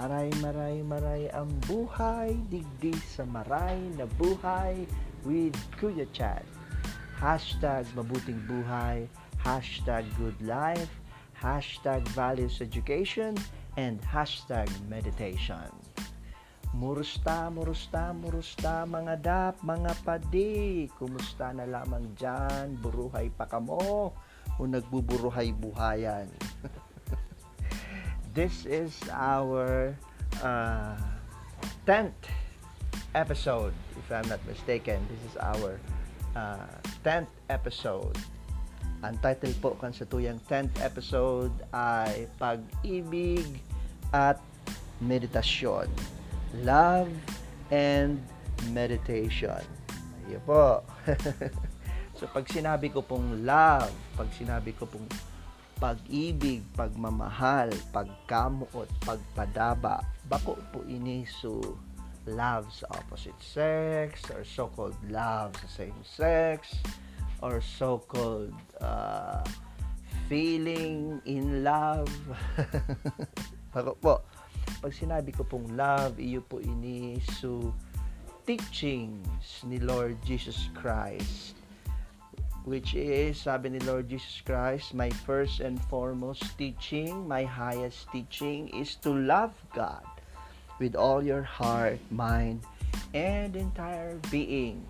Maray, maray, maray ang buhay, digdi sa maray na buhay with Kuya Chad. Hashtag mabuting buhay, hashtag good life, hashtag values education, and hashtag meditation. Murusta, murusta, murusta mga dap, mga padi. Kumusta na lamang dyan? Buruhay pa kamo o nagbuburuhay buhayan? this is our uh, 10th episode, if I'm not mistaken. This is our uh, 10th episode. Ang title po kan sa tuyang 10th episode ay Pag-ibig at Meditasyon. Love and Meditation. Ayun po. so pag sinabi ko pong love, pag sinabi ko pong pag-ibig, pagmamahal, pagkamuot, pagpadaba, bako po ini so love sa opposite sex or so-called love sa same sex or so-called uh, feeling in love. bako po, pag sinabi ko pong love, iyo po ini so teachings ni Lord Jesus Christ which is, sabi ni Lord Jesus Christ, my first and foremost teaching, my highest teaching is to love God with all your heart, mind, and entire being.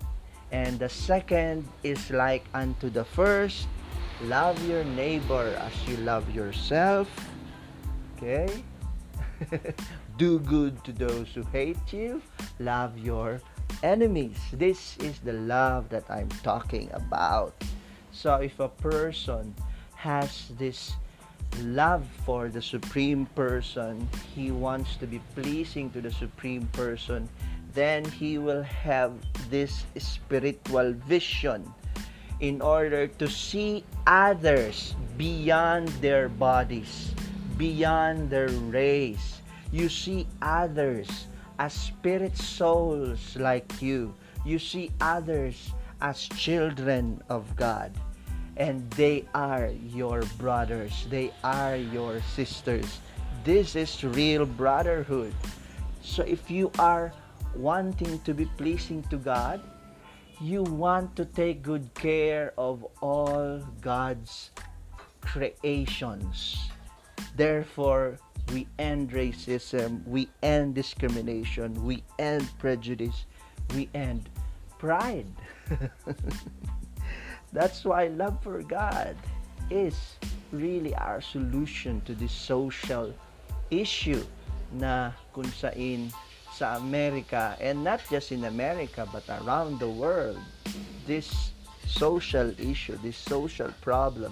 And the second is like unto the first, love your neighbor as you love yourself. Okay? Do good to those who hate you. Love your enemies. This is the love that I'm talking about. So if a person has this love for the supreme person, he wants to be pleasing to the supreme person, then he will have this spiritual vision in order to see others beyond their bodies, beyond their race. You see others as spirit souls like you. You see others as children of God. And they are your brothers. They are your sisters. This is real brotherhood. So if you are wanting to be pleasing to God, you want to take good care of all God's creations. Therefore, we end racism, we end discrimination, we end prejudice, we end pride. That's why love for God is really our solution to this social issue na kung sa Amerika and not just in America but around the world this social issue this social problem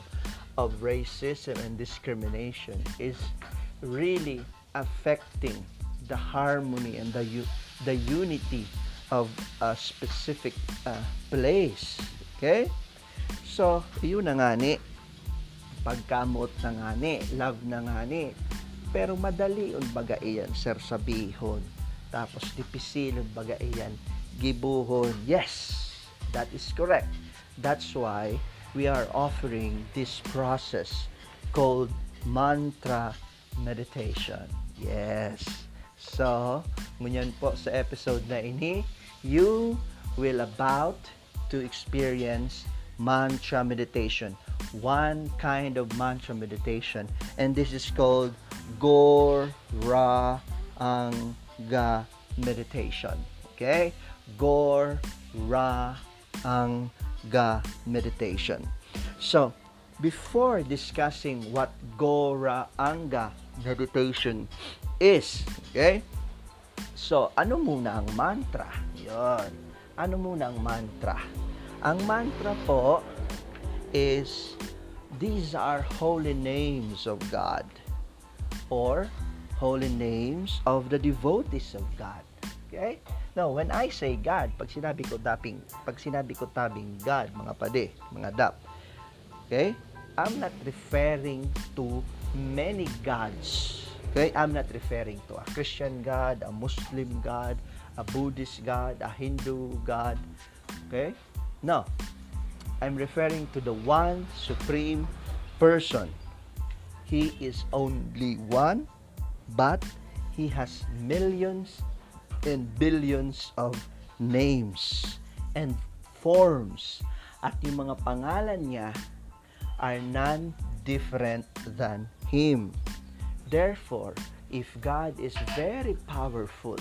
of racism and discrimination is really affecting the harmony and the the unity of a specific uh, place okay? So yun na nga ni pagkamot na nga ni love na nga ni. Pero madali un baga iyan sir sabihon. Tapos dipisil un baga iyan gibuhon. Yes that is correct. That's why we are offering this process called mantra meditation. Yes. So, ngunyan po sa episode na ini, you will about to experience mantra meditation. One kind of mantra meditation. And this is called Gor Ra Anga meditation. Okay? Gor Ra Anga meditation. So, before discussing what Gora Anga meditation is, okay? So, ano muna ang mantra? Yon. Ano muna ang mantra? Ang mantra po is these are holy names of God or holy names of the devotees of God. Okay? Now, when I say God, pag sinabi ko taping, pag sinabi ko tabing God, mga pade, mga dap, okay? I'm not referring to many gods. Okay? I'm not referring to a Christian God, a Muslim God, a Buddhist God, a Hindu God. Okay? No. I'm referring to the one supreme person. He is only one, but He has millions and billions of names and forms. At yung mga pangalan niya are none different than Him. Therefore, if God is very powerful,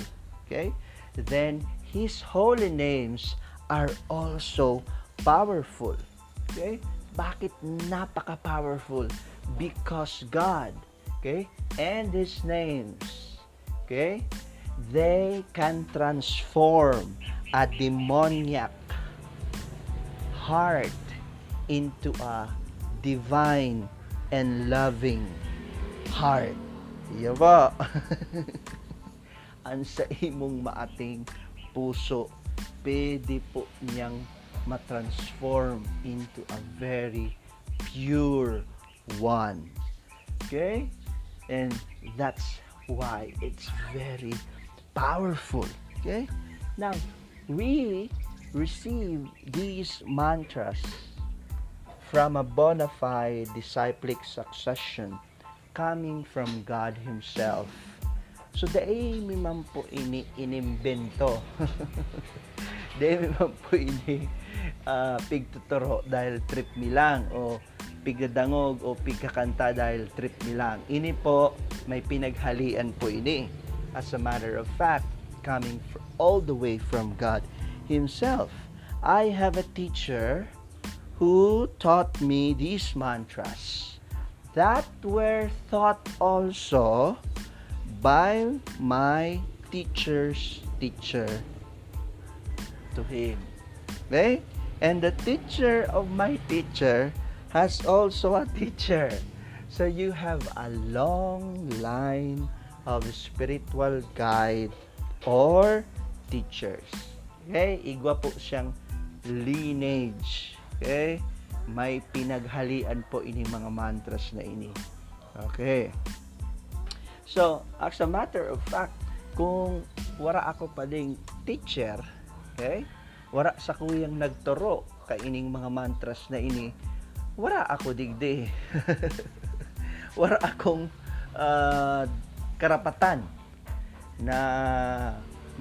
okay, then His holy names are also powerful. Okay? Bakit napaka-powerful? Because God, okay, and His names, okay, they can transform a demoniac heart into a divine and loving heart. Iya ba? Ang sa imong maating puso, pwede po niyang matransform into a very pure one. Okay? And that's why it's very powerful. Okay? Now, we receive these mantras from a bona fide disciplic succession coming from God Himself. So, dahil mi man po ini inimbento. dahil mi man po ini uh, pigtuturo dahil trip mi lang o pigadangog o pigkakanta dahil trip mi lang. Ini po may pinaghalian po ini. As a matter of fact, coming all the way from God Himself. I have a teacher who taught me these mantras that were taught also by my teacher's teacher to him. Okay? And the teacher of my teacher has also a teacher. So you have a long line of spiritual guide or teachers. Okay? Igwa po siyang lineage. Okay? May pinaghalian po ini mga mantras na ini. Okay. So, as a matter of fact, kung wara ako pa ding teacher, okay? Wara sa kuyang nagturo ka ining mga mantras na ini, wara ako digdi. wara akong uh, karapatan na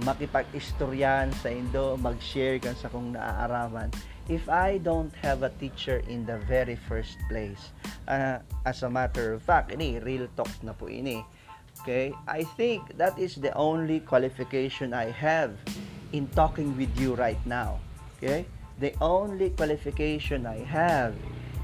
makipag-istoryan sa indo, mag-share kan sa kung naaaraman if I don't have a teacher in the very first place. Uh, as a matter of fact, ini real talk na po ini. Okay? I think that is the only qualification I have in talking with you right now. Okay? The only qualification I have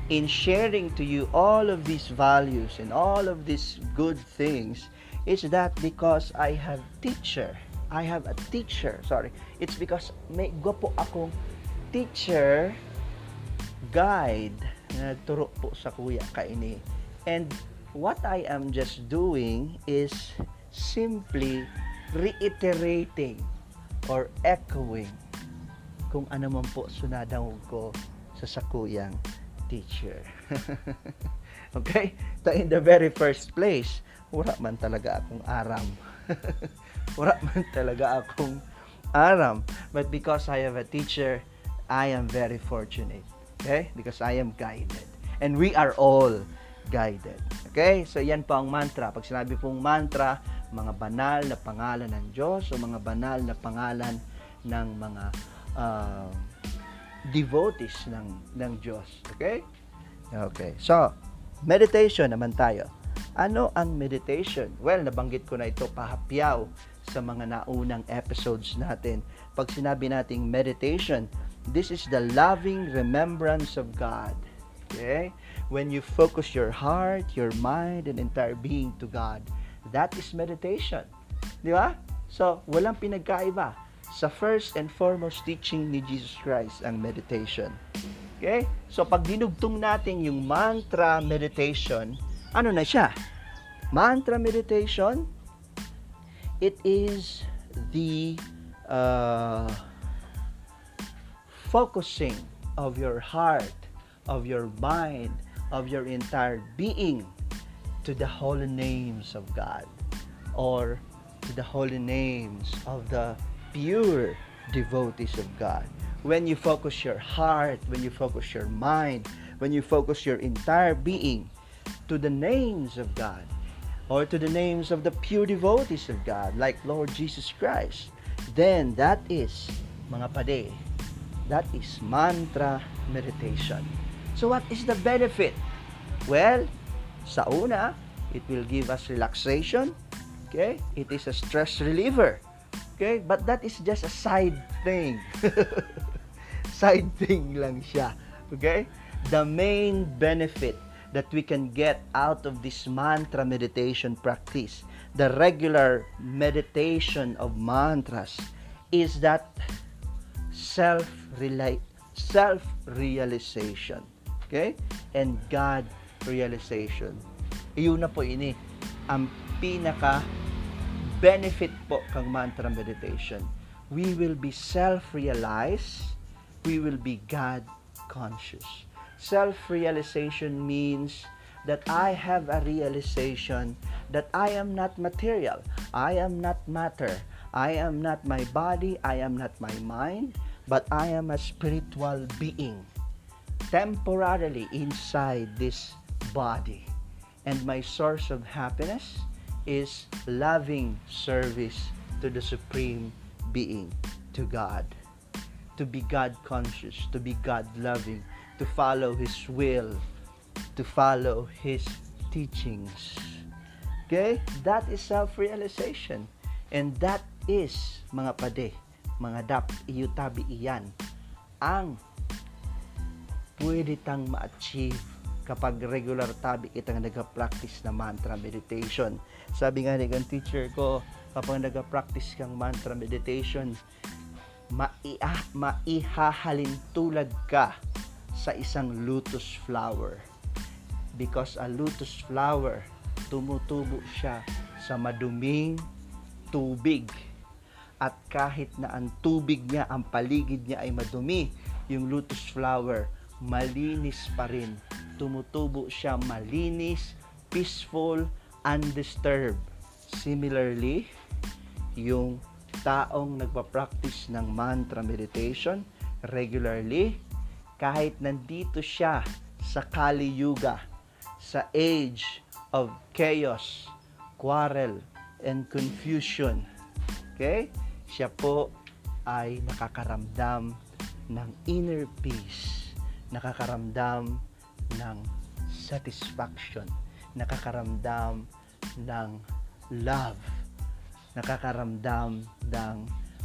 in sharing to you all of these values and all of these good things is that because I have teacher. I have a teacher. Sorry. It's because may po akong teacher guide na nagturo po sa kuya kaini. And what I am just doing is simply reiterating or echoing kung ano man po sunadaw ko sa sakuyang teacher. okay? So in the very first place, wala man talaga akong aram. wala man talaga akong aram. But because I have a teacher, I am very fortunate. Okay? Because I am guided. And we are all guided. Okay? So, yan po ang mantra. Pag sinabi pong mantra, mga banal na pangalan ng Diyos o mga banal na pangalan ng mga uh, devotees ng, ng Diyos. Okay? Okay. So, meditation naman tayo. Ano ang meditation? Well, nabanggit ko na ito pahapyaw sa mga naunang episodes natin. Pag sinabi nating meditation, This is the loving remembrance of God. Okay? When you focus your heart, your mind, and entire being to God, that is meditation. Di ba? So, walang pinagkaiba. Sa first and foremost teaching ni Jesus Christ ang meditation. Okay? So, pag dinugtong natin yung mantra meditation, ano na siya? Mantra meditation, it is the uh, focusing of your heart, of your mind, of your entire being to the holy names of God or to the holy names of the pure devotees of God. When you focus your heart, when you focus your mind, when you focus your entire being to the names of God or to the names of the pure devotees of God, like Lord Jesus Christ, then that is, mga pade, that is mantra meditation. So what is the benefit? Well, sa una, it will give us relaxation. Okay? It is a stress reliever. Okay? But that is just a side thing. side thing lang siya. Okay? The main benefit that we can get out of this mantra meditation practice, the regular meditation of mantras, is that self self realization okay? And God realization. Iyon na po ini. Ang pinaka benefit po kang mantra meditation. We will be self realized we will be God conscious. Self realization means that I have a realization that I am not material. I am not matter I am not my body, I am not my mind, but I am a spiritual being temporarily inside this body. And my source of happiness is loving service to the Supreme Being, to God. To be God conscious, to be God loving, to follow His will, to follow His teachings. Okay? That is self realization. And that is, mga pade, mga dap, iyutabi iyan, ang pwede tang ma-achieve kapag regular tabi kitang nag-practice na mantra meditation. Sabi nga ni teacher ko, kapag nag-practice kang mantra meditation, maia, maihahalin tulad ka sa isang lotus flower. Because a lotus flower, tumutubo siya sa maduming tubig at kahit na ang tubig niya, ang paligid niya ay madumi, yung lotus flower, malinis pa rin. Tumutubo siya malinis, peaceful, undisturbed. Similarly, yung taong nagpa-practice ng mantra meditation regularly, kahit nandito siya sa Kali Yuga, sa age of chaos, quarrel, and confusion, okay? Siya po ay nakakaramdam ng inner peace, nakakaramdam ng satisfaction, nakakaramdam ng love, nakakaramdam ng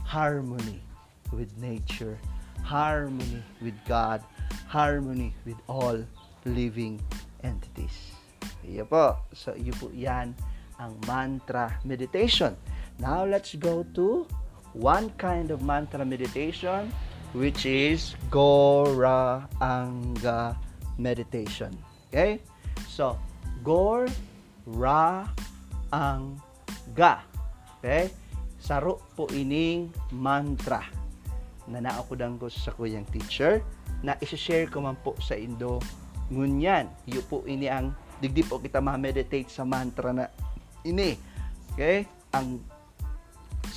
harmony with nature, harmony with God, harmony with all living entities. Iyo po. So, iyo po yan ang mantra meditation. Now, let's go to one kind of mantra meditation which is Gora Anga meditation. Okay? So, Gor Ra Anga. Okay? Saro po ining mantra na naakudang ko sa kuyang teacher na isa-share ko man po sa Indo ngunyan. Iyo po ini ang digdi po kita ma-meditate sa mantra na ini. Okay? Ang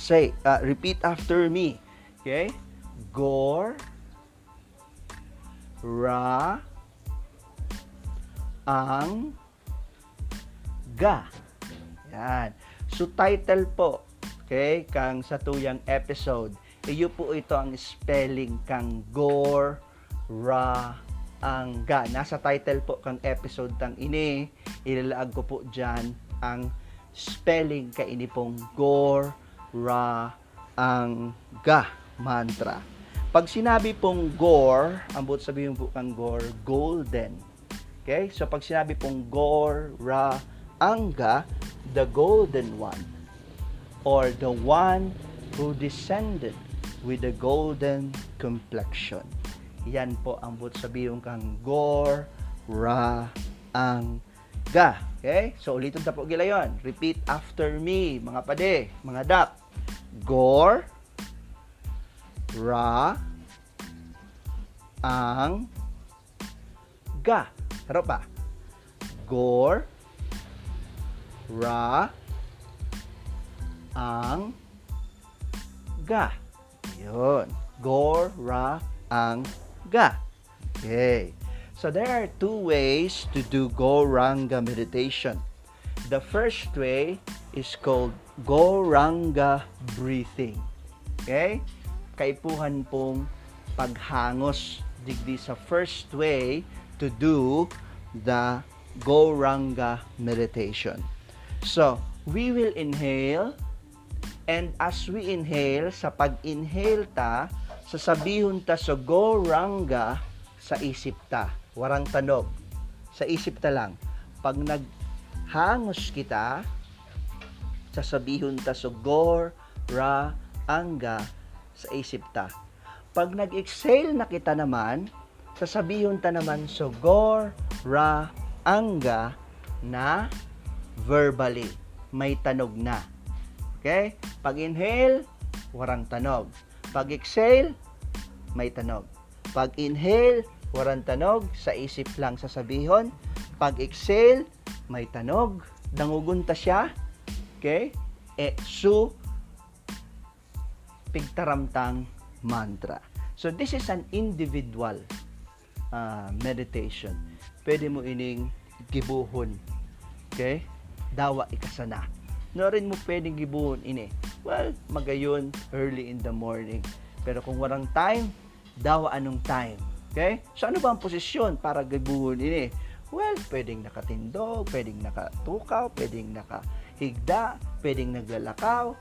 Say, uh, repeat after me. Okay? Gor, Ra, Ang, Ga. Yan. So, title po, okay, kang sa tuyang episode, iyo po ito ang spelling kang Gor, Ra, ang ga. Nasa title po kang episode tang ini, ilalaag ko po dyan ang spelling ka ini pong Gor, Ra, ang Ga mantra. Pag sinabi pong Gor, ang buot sabihin po kang Gor, golden. Okay? So pag sinabi pong Gor, Ra, Anga, the golden one. Or the one who descended with a golden complexion. Yan po ang buot sabihin kang Gor, Ra, Anga. Okay? So ulitin ta po gila yon. Repeat after me, mga pade, mga dap. Gor, Ra, Ang, Ga. Taro pa. Gor, Ra, Ang, Ga. Yun. Gor, Ra, Ang, Ga. Okay. So there are two ways to do Goranga meditation. The first way is called Goranga breathing. Okay? Kaipuhan pong paghangos digdi sa first way to do the Goranga meditation. So, we will inhale and as we inhale, sa pag-inhale ta, sasabihon ta sa Goranga sa isip ta. Warang tanog. Sa isip ta lang. Pag naghangos kita, sasabihon ta sa Gor, Ra, Anga sa isip ta. Pag nag-exhale na kita naman, sasabihon ta naman sa Gor, Ra, Anga na verbally. May tanog na. Okay? Pag inhale, warang tanog. Pag exhale, may tanog. Pag inhale, warang tanog, sa isip lang sasabihon. Pag exhale, may tanog, dangugunta siya. Okay? E su pigtaramtang mantra. So this is an individual uh, meditation. Pwede mo ining gibuhon. Okay? Dawa ikasana. No rin mo pwedeng gibuhon ini. Well, magayon early in the morning. Pero kung warang time, dawa anong time. Okay? So ano ba ang posisyon para gibuhon ini? Well, pwedeng nakatindog, pwedeng nakatukaw, pwedeng nakahigda, pwedeng naglalakaw.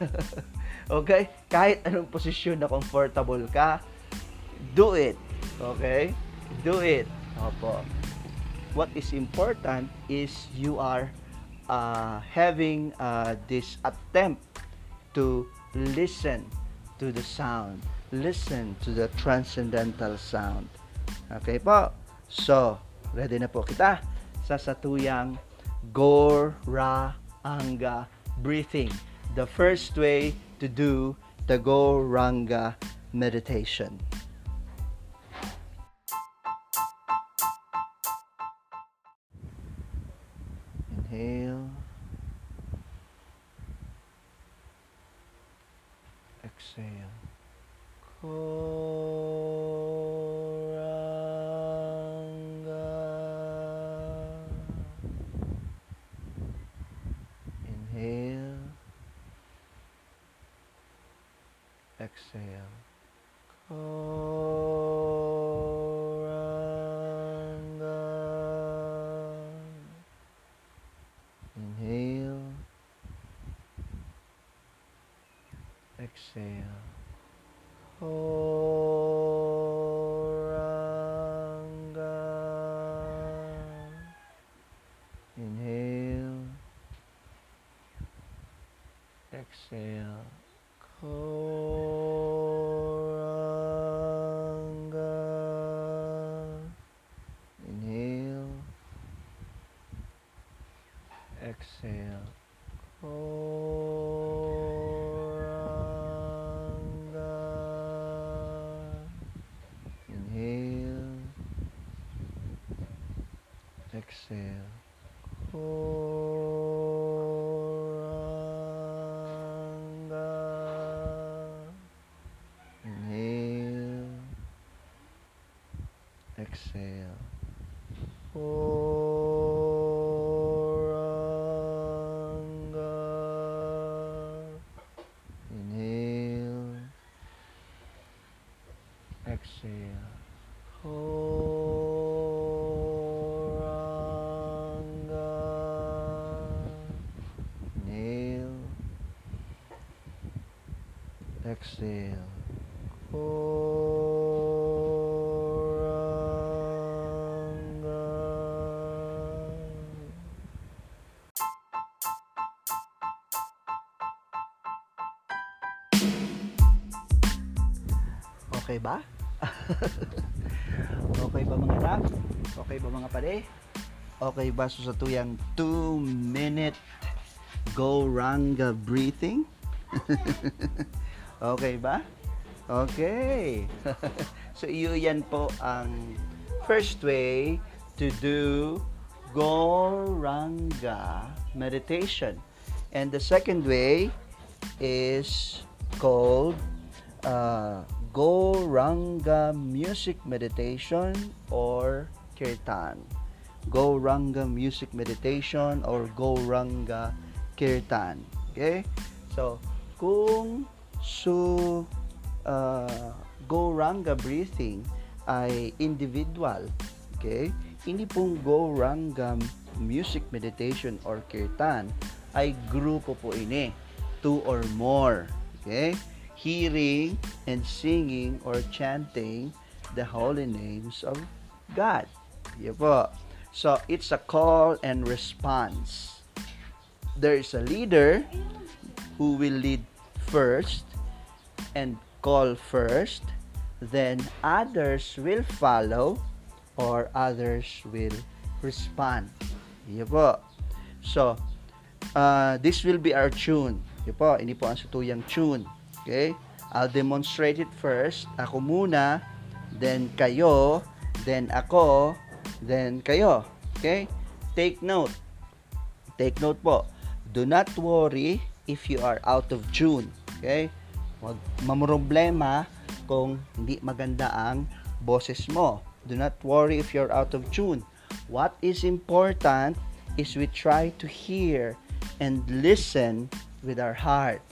okay? Kahit anong posisyon na comfortable ka, do it. Okay? Do it. Opo. What is important is you are uh, having uh, this attempt to listen to the sound. Listen to the transcendental sound. Okay po? So, ready na po kita sa satuyang Gor, Ra, Anga breathing. The first way to do the Goranga meditation. Inhale. Exhale. Koranga. Exhale. Koranga. Exhale. Okay ba? okay ba mga anak? Okay ba mga pare? Okay ba sa tuyang 2 minute go ranga breathing? okay ba? Okay. so iyo yan po ang first way to do Goranga meditation. And the second way is called uh, Goranga music meditation or kirtan. Goranga music meditation or Goranga kirtan. Okay? So, kung su uh, Gauranga breathing ay individual, okay? Ini pong Gauranga music meditation or kirtan ay grupo po ini, two or more, okay? Hearing and singing or chanting the holy names of God. Yan po. So, it's a call and response. There is a leader who will lead first and call first, then others will follow or others will respond. Yan po. So, uh, this will be our tune. Yan po, ini po ang satuyang tune. Okay? I'll demonstrate it first. Ako muna, then kayo, then ako, then kayo. Okay? Take note. Take note po. Do not worry if you are out of tune. Okay? Huwag mamroblema kung hindi maganda ang boses mo. Do not worry if you're out of tune. What is important is we try to hear and listen with our heart.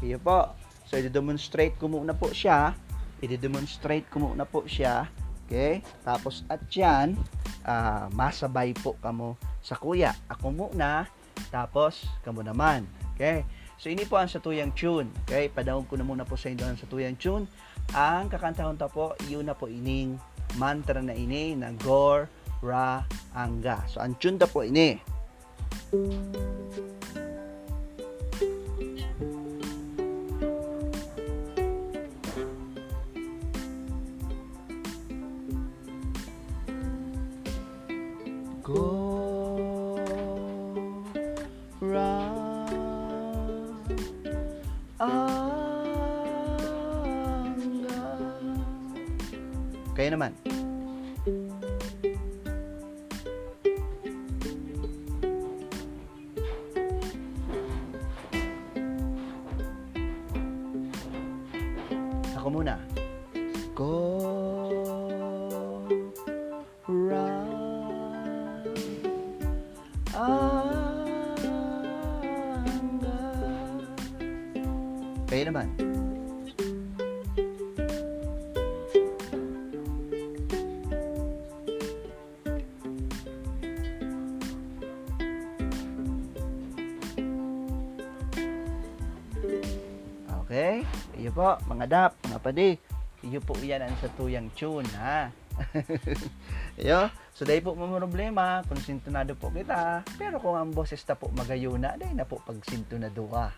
Iyo po. So, i-demonstrate ko muna po siya. I-demonstrate ko muna po siya. Okay? Tapos, at yan, uh, masabay po kamo sa kuya. Ako muna, tapos, kamo naman. Okay? So, ini po ang satuyang tune. Okay? Padahon ko na muna po sa inyo ang satuyang tune. Ang kakantahon ta po, yun na po ining mantra na ini na Gor, Ra, Anga. So, ang tune ta po ini. Go, naman. Po, mga dap, mga padi. Iyo po yan ang satuyang tune, ha? Iyo. So, dahil po mo problema kung sintonado po kita. Pero kung ang boses ta po magayuna, dahil na po pag sintonado ka.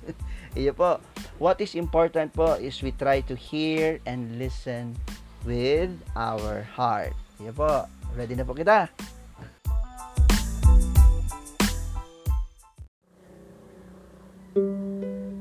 Iyo po. What is important po is we try to hear and listen with our heart. Iyo po. Ready na po kita? Go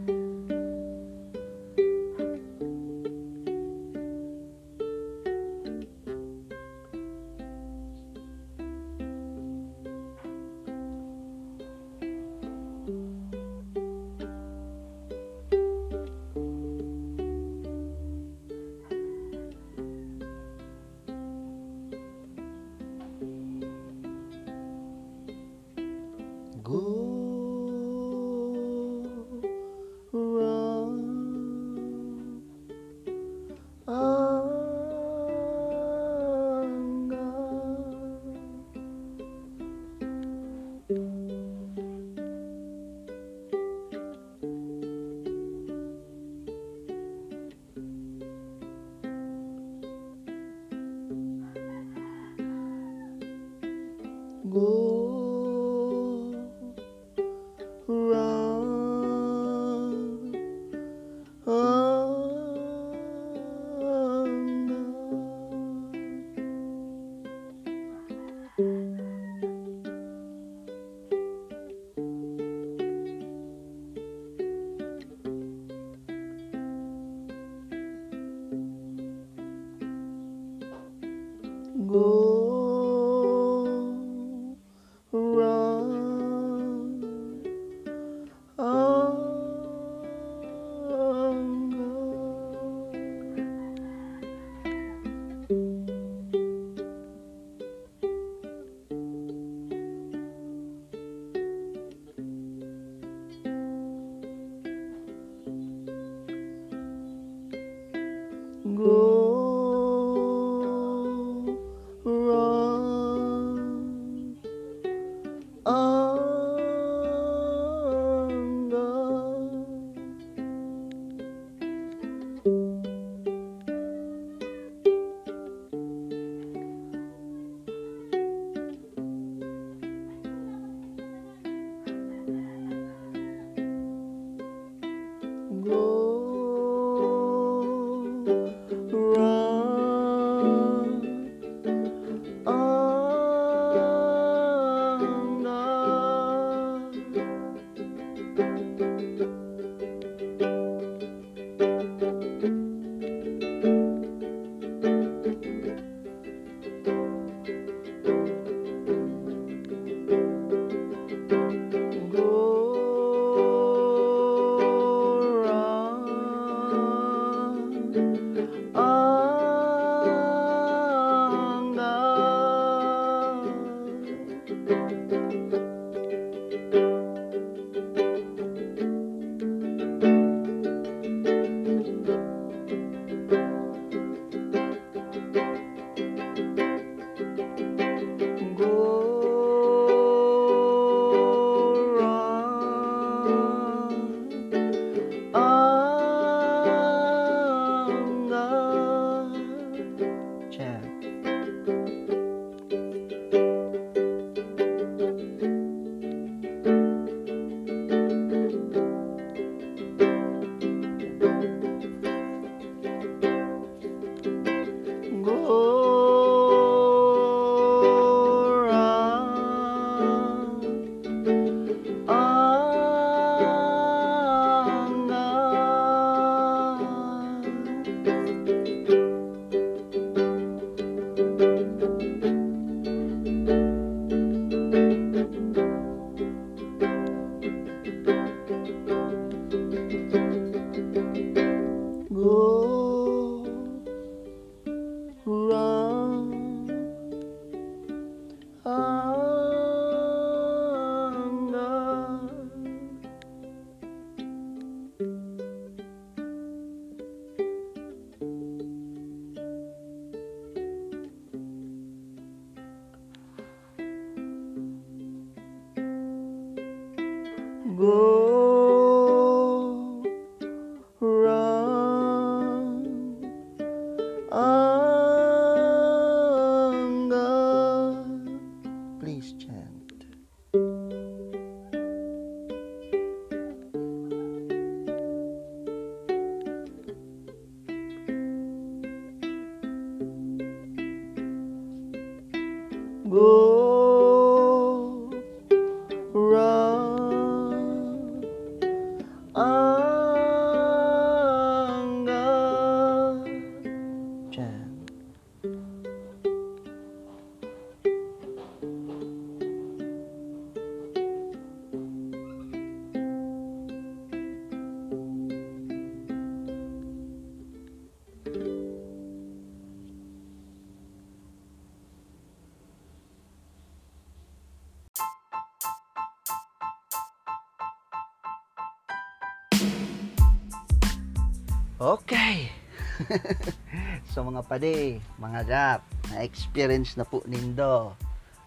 mga pade, mga gap, na-experience na po nindo.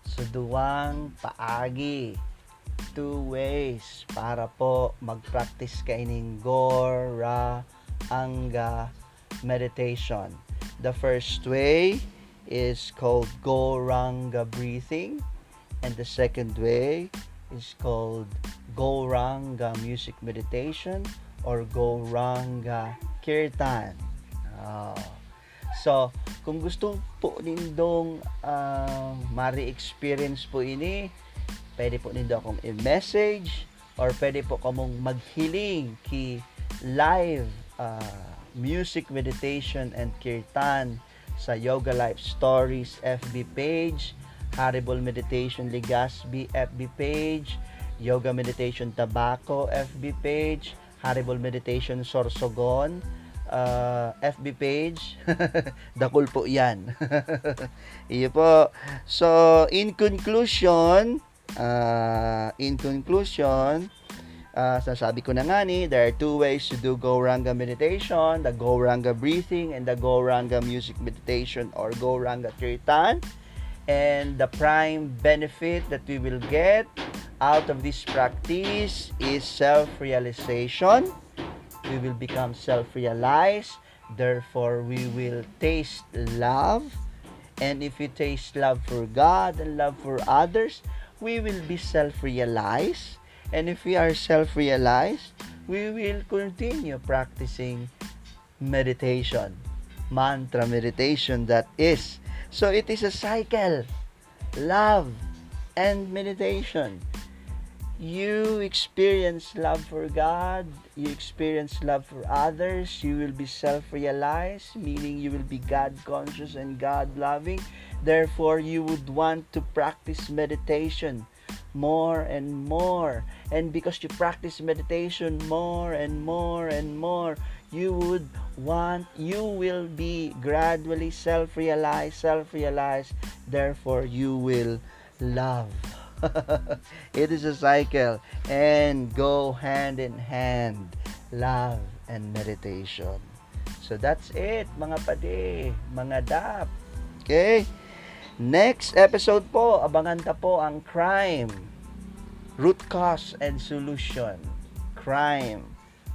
So duwang paagi, two ways para po mag-practice kaining Gora Anga meditation. The first way is called Goranga breathing and the second way is called Goranga music meditation or Goranga Kirtan. Oh. So, kung gusto po nindong uh, mari-experience po ini, pwede po nindo akong i-message or pwede po kamong maghiling ki live uh, music meditation and kirtan sa Yoga Life Stories FB page, Haribol Meditation Ligasbi FB page, Yoga Meditation Tabaco FB page, Haribol Meditation Sorsogon uh, FB page. Dakul po yan. Iyo po. So, in conclusion, uh, in conclusion, uh, sasabi ko na nga ni, there are two ways to do Goranga meditation, the Goranga breathing and the Goranga music meditation or Goranga kirtan. And the prime benefit that we will get out of this practice is self-realization. We will become self-realized. Therefore, we will taste love. And if we taste love for God and love for others, we will be self-realized. And if we are self-realized, we will continue practicing meditation, mantra meditation that is. So it is a cycle. Love and meditation. You experience love for God, you experience love for others, you will be self-realized, meaning you will be God conscious and God loving. Therefore, you would want to practice meditation more and more. And because you practice meditation more and more and more, you would want, you will be gradually self realized, self realized. Therefore, you will love. it is a cycle and go hand in hand love and meditation. So that's it, mga pade, mga dap. Okay? Next episode po, abangan ta po ang crime. Root cause and solution. Crime.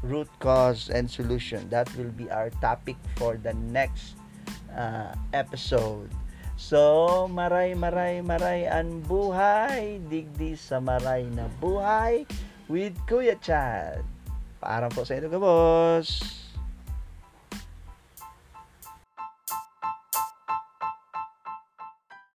Root cause and solution. That will be our topic for the next uh, episode. So, maray, maray, maray ang buhay. Digdi sa maray na buhay with Kuya Chad. Paaram po sa inyo, boss.